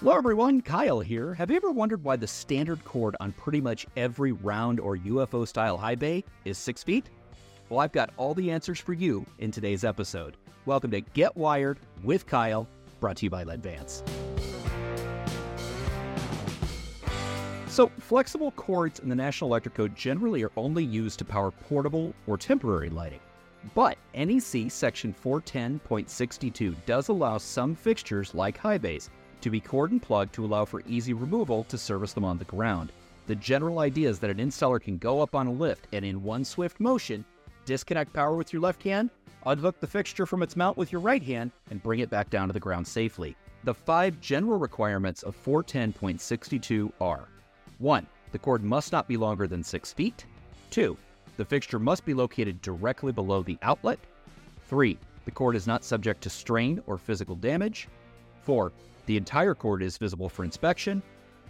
Hello, everyone. Kyle here. Have you ever wondered why the standard cord on pretty much every round or UFO style high bay is six feet? Well, I've got all the answers for you in today's episode. Welcome to Get Wired with Kyle, brought to you by Ledvance. So, flexible cords in the National Electric Code generally are only used to power portable or temporary lighting. But NEC Section 410.62 does allow some fixtures like high bays to be cord and plugged to allow for easy removal to service them on the ground. The general idea is that an installer can go up on a lift and in one swift motion, disconnect power with your left hand, unhook the fixture from its mount with your right hand, and bring it back down to the ground safely. The five general requirements of 410.62 are 1. The cord must not be longer than 6 feet. 2. The fixture must be located directly below the outlet. 3. The cord is not subject to strain or physical damage. 4. The entire cord is visible for inspection.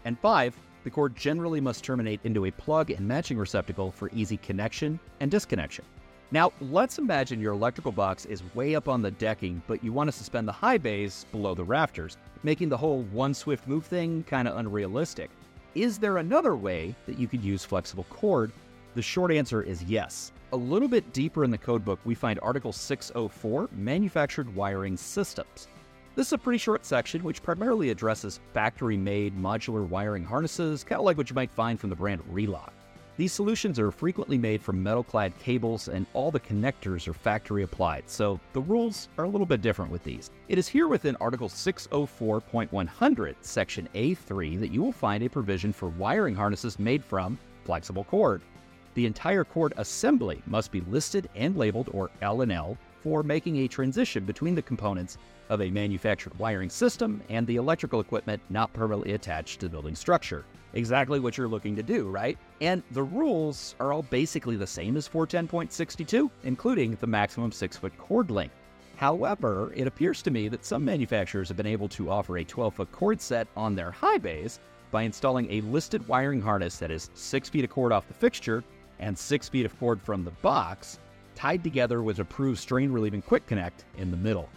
And 5. The cord generally must terminate into a plug and matching receptacle for easy connection and disconnection. Now, let's imagine your electrical box is way up on the decking, but you want to suspend the high bays below the rafters, making the whole one swift move thing kind of unrealistic. Is there another way that you could use flexible cord? The short answer is yes. A little bit deeper in the codebook, we find Article 604 Manufactured Wiring Systems. This is a pretty short section which primarily addresses factory made modular wiring harnesses, kind of like what you might find from the brand ReLoc. These solutions are frequently made from metal clad cables, and all the connectors are factory applied, so the rules are a little bit different with these. It is here within Article 604.100, Section A3, that you will find a provision for wiring harnesses made from flexible cord. The entire cord assembly must be listed and labeled, or L&L, for making a transition between the components of a manufactured wiring system and the electrical equipment not permanently attached to the building structure. Exactly what you're looking to do, right? And the rules are all basically the same as 410.62, including the maximum 6 foot cord length. However, it appears to me that some manufacturers have been able to offer a 12 foot cord set on their high bays by installing a listed wiring harness that is 6 feet of cord off the fixture and 6 feet of cord from the box, tied together with approved strain relieving quick connect in the middle.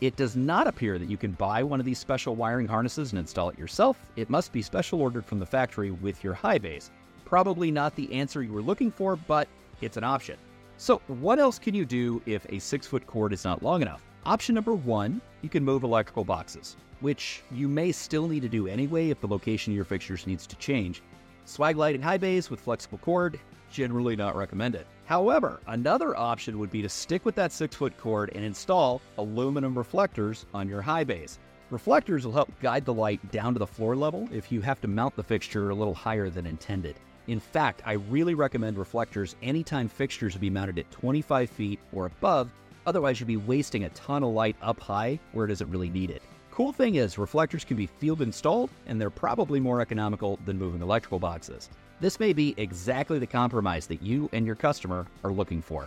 It does not appear that you can buy one of these special wiring harnesses and install it yourself. It must be special ordered from the factory with your high bays. Probably not the answer you were looking for, but it's an option. So, what else can you do if a six foot cord is not long enough? Option number one, you can move electrical boxes, which you may still need to do anyway if the location of your fixtures needs to change. Swag lighting high bays with flexible cord, generally not recommended. However, another option would be to stick with that six foot cord and install aluminum reflectors on your high bays. Reflectors will help guide the light down to the floor level if you have to mount the fixture a little higher than intended. In fact, I really recommend reflectors anytime fixtures be mounted at 25 feet or above, otherwise, you'll be wasting a ton of light up high where it isn't really needed. Cool thing is, reflectors can be field installed and they're probably more economical than moving electrical boxes. This may be exactly the compromise that you and your customer are looking for.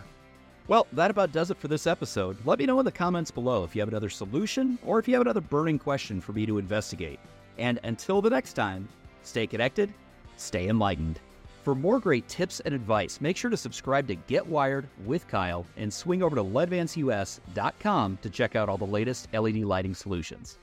Well, that about does it for this episode. Let me know in the comments below if you have another solution or if you have another burning question for me to investigate. And until the next time, stay connected, stay enlightened. For more great tips and advice, make sure to subscribe to Get Wired with Kyle and swing over to ledvanceus.com to check out all the latest LED lighting solutions.